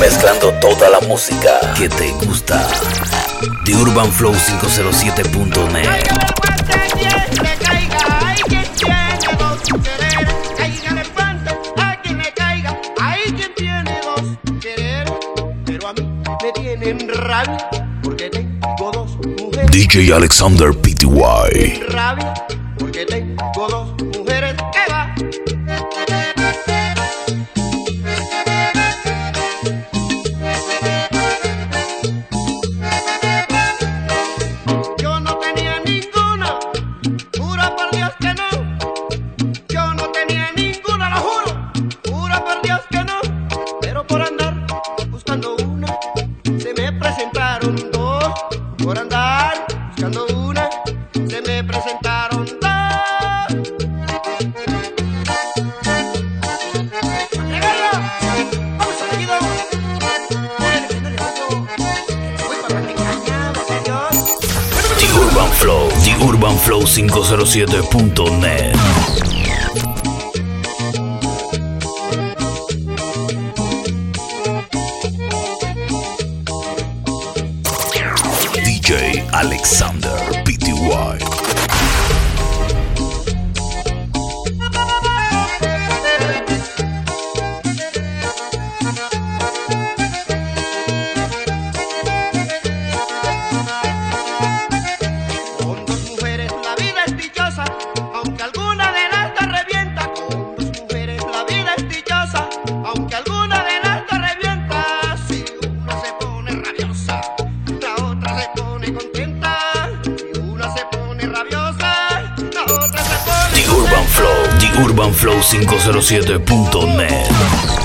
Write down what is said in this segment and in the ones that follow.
Mezclando toda la música que te gusta. De Urban Flow 507.net. rabia porque tengo dos mujeres. DJ Alexander PTY. Rabia Ponteponte.net Alexander. Urban Flow, The Urban Flow 507.net.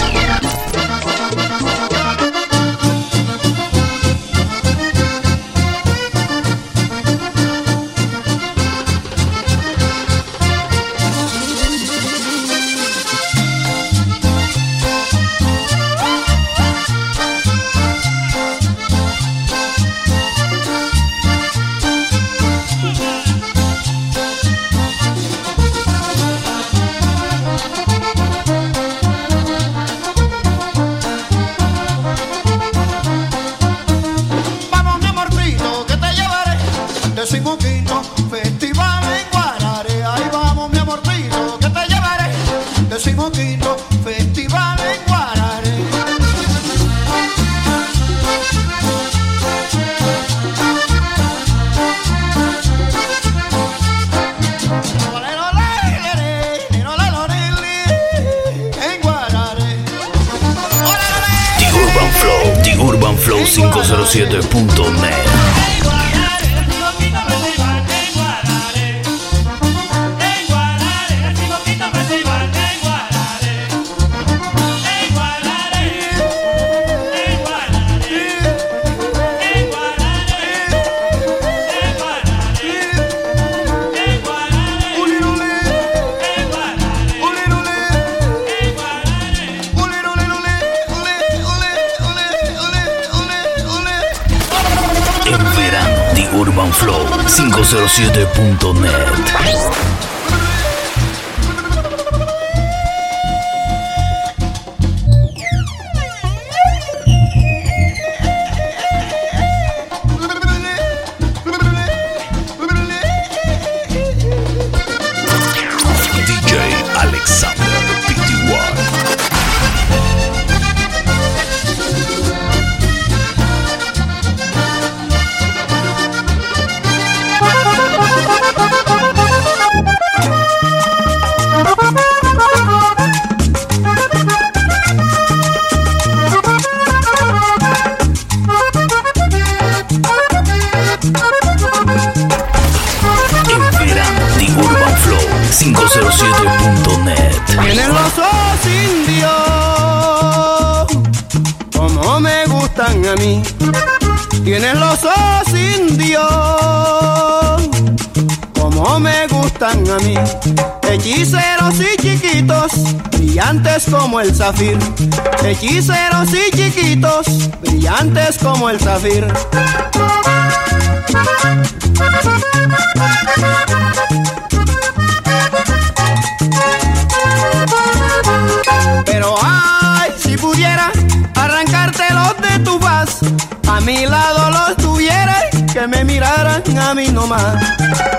Festival en Guarare, ahí vamos mi amorcito, que te llevaré. Festival en Guarare. The Flow, The Flow 507.net 107.net. Hechiceros y chiquitos, brillantes como el zafir. Hechiceros y chiquitos, brillantes como el zafir. Pero ay, si pudiera arrancártelos de tu faz, a mi lado los tuviera que me miraran a mí nomás.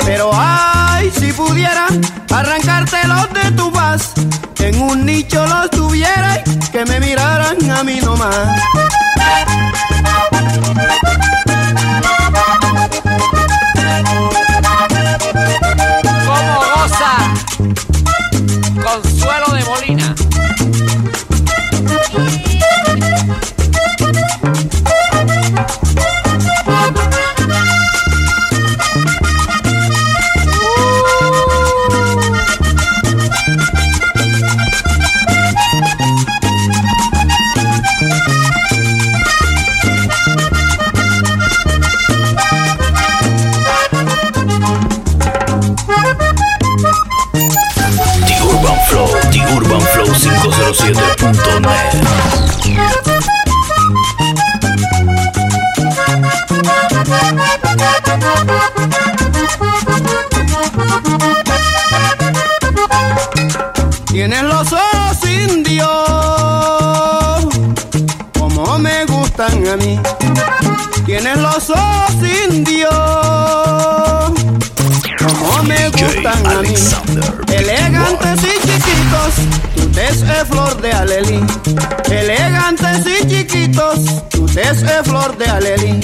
Pero ay, si pudiera arrancártelos de tu faz, en un nicho los tuviera que me miraran a mí nomás. Mí. Tienes los ojos indios, como me DJ gustan a mí. Alexander Elegantes y chiquitos, tu tez es flor de alelí. Elegantes y chiquitos, tu tez es flor de alelí.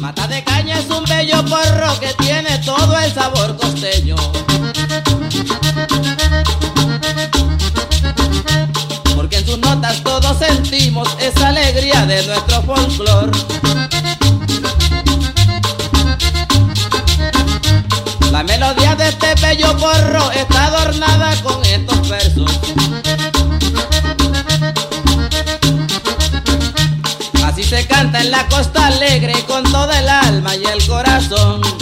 Mata de caña es un bello porro que tiene sabor costeño. Porque en sus notas todos sentimos esa alegría de nuestro folclor. La melodía de este bello porro está adornada con estos versos. Así se canta en la costa alegre con toda el alma y el corazón.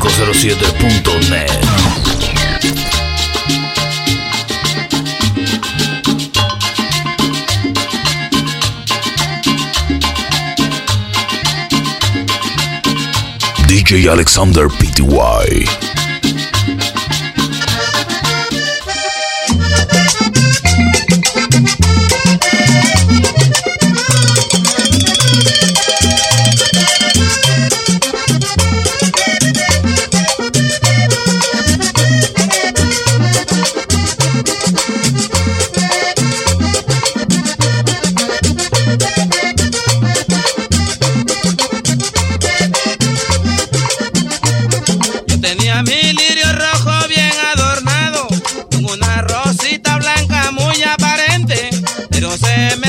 507.net. DJ Alexander Pty. Pero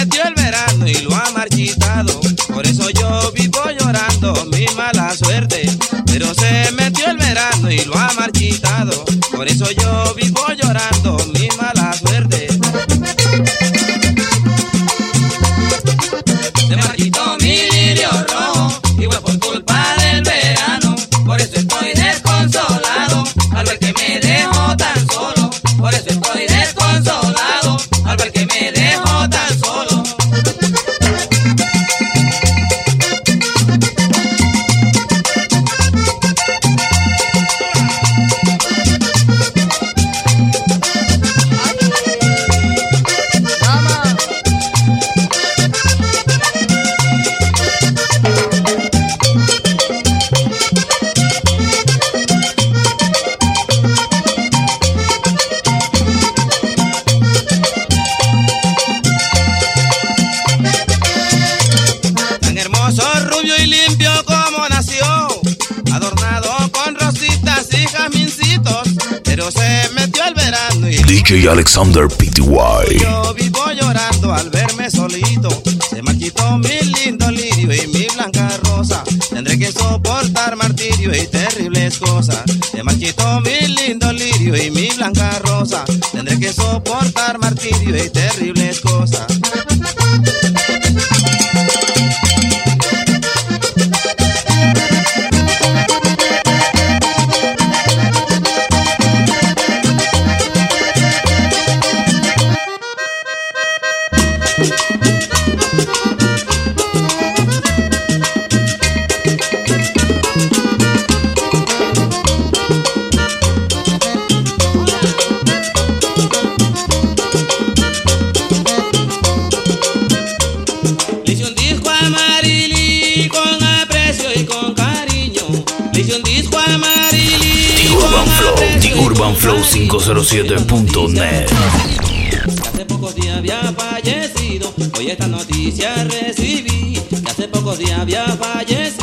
Alexander PTY. Yo vivo llorando al verme solito. Se marchitó mi lindo lirio y mi blanca rosa. Tendré que soportar martirio y terribles cosas. Se marchitó mi lindo lirio y mi blanca rosa. Tendré que soportar martirio y terribles cosas. UrbanFlow507.net. Hace pocos días había fallecido, hoy esta noticia recibí. Que hace pocos días había fallecido.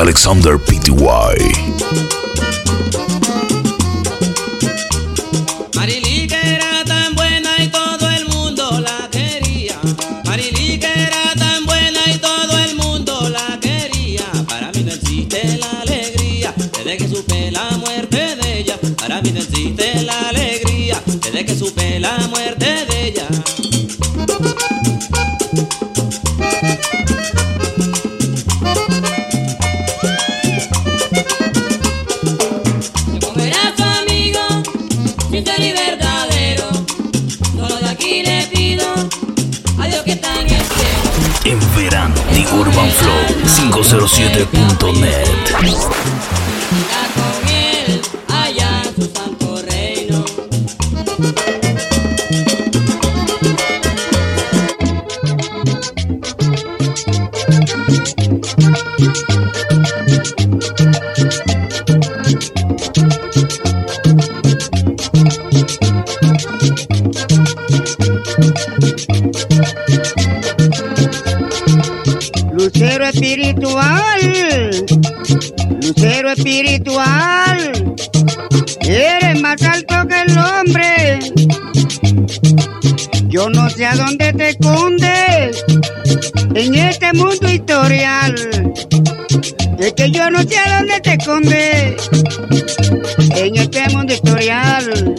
Alexander Pty. dónde te escondes en este mundo historial.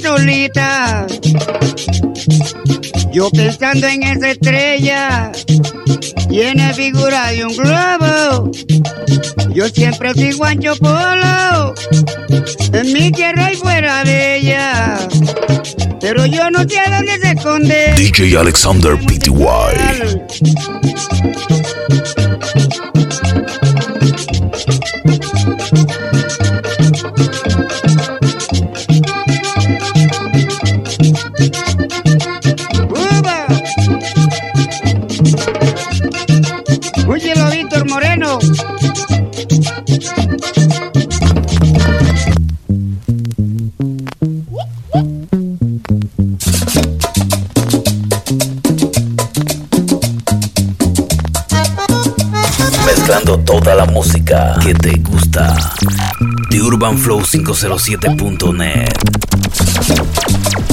solita. Yo pensando en esa estrella, tiene figura de un globo. Yo siempre fui guancho polo, en mi tierra y fuera de ella. Pero yo no sé a dónde se esconde. DJ Alexander PTY. que te gusta. TheUrbanFlow507.net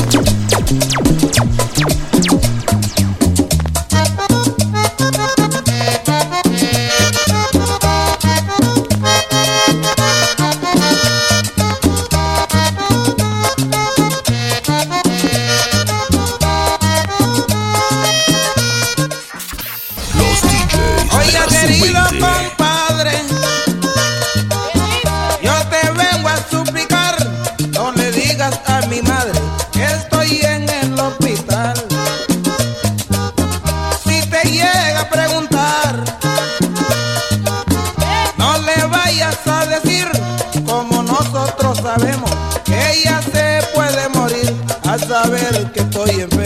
saber que estoy enfermo.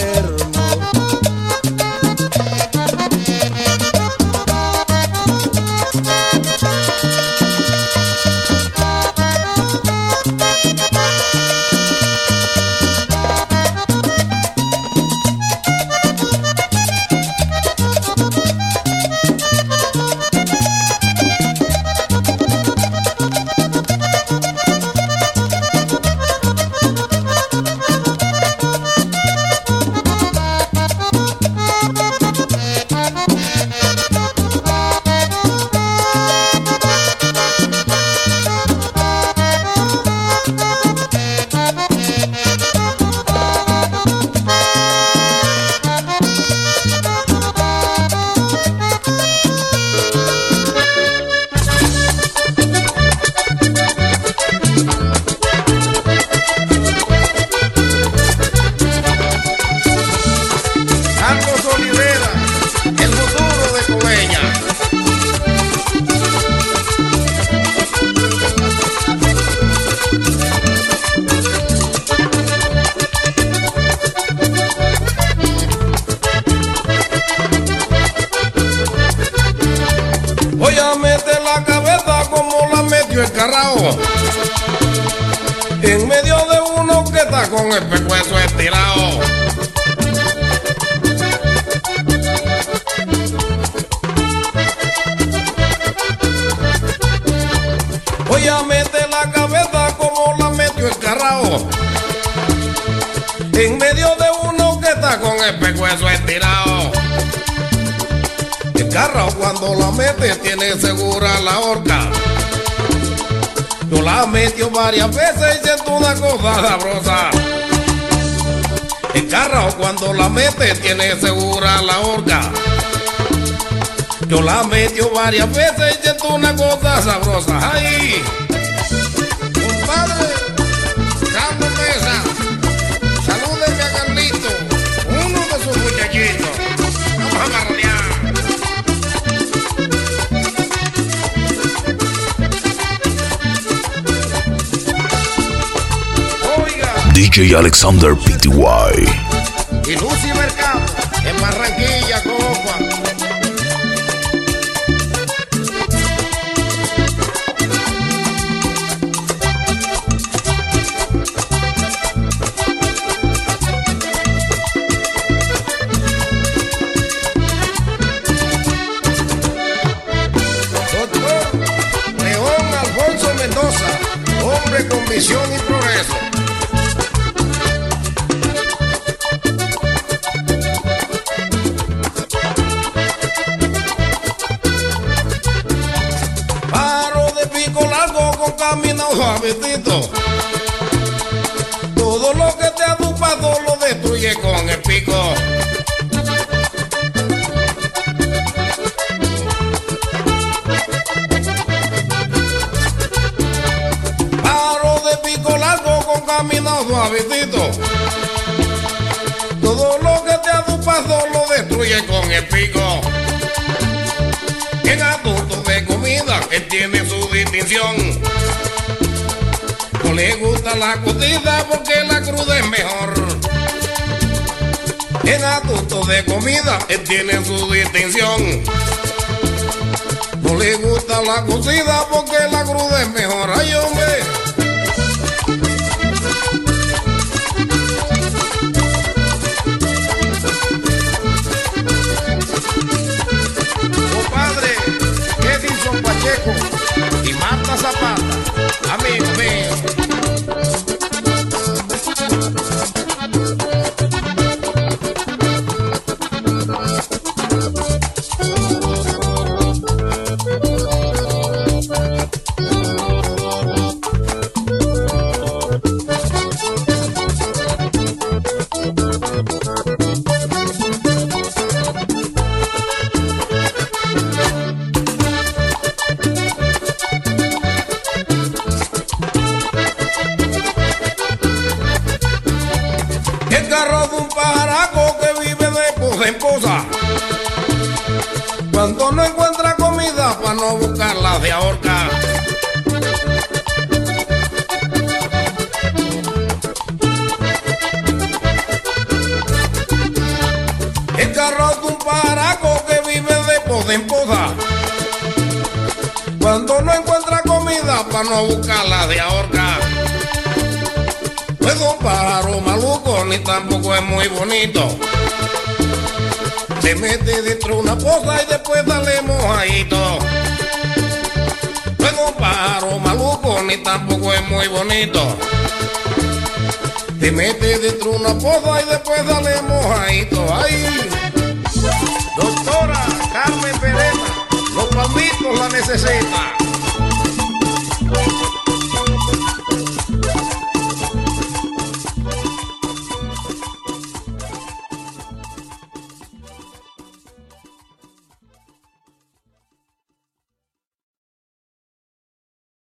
El pescuezo estirado. Voy a meter la cabeza como la metió el carrao. En medio de uno que está con el pescuezo estirado. El carro cuando la mete tiene segura la horca. Yo la metió varias veces y siento una cosa sabrosa. El carro cuando la mete tiene segura la horca. Yo la metió varias veces y una cosa sabrosa. ¡Ay! Compadre, DJ Alexander Pty. y Lucy Mercado, en Barranquilla, Copa. Doctor León Alfonso Mendoza, hombre con visión pico largo con camino suavecito. Todo lo que te ha dupado lo destruye con el pico. Paro de pico largo con camino suavecito. Todo lo que te ha dupado lo destruye con el pico. En adulto él tiene su distinción. No le gusta la cocida porque la cruda es mejor. En adulto de comida, él tiene su distinción. No le gusta la cocida porque la cruda es mejor. Ay, hombre. Pacheco y Marta Zapata. Amigo mío. Para no buscarla de ahorca. No es un pájaro maluco ni tampoco es muy bonito. Se mete dentro de una poza y después sale mojadito. No es un pájaro maluco ni tampoco es muy bonito. Se mete dentro de una poza y después sale mojadito. ¡Ay! Doctora Carmen Perena, los palmitos la necesitan. Thank you.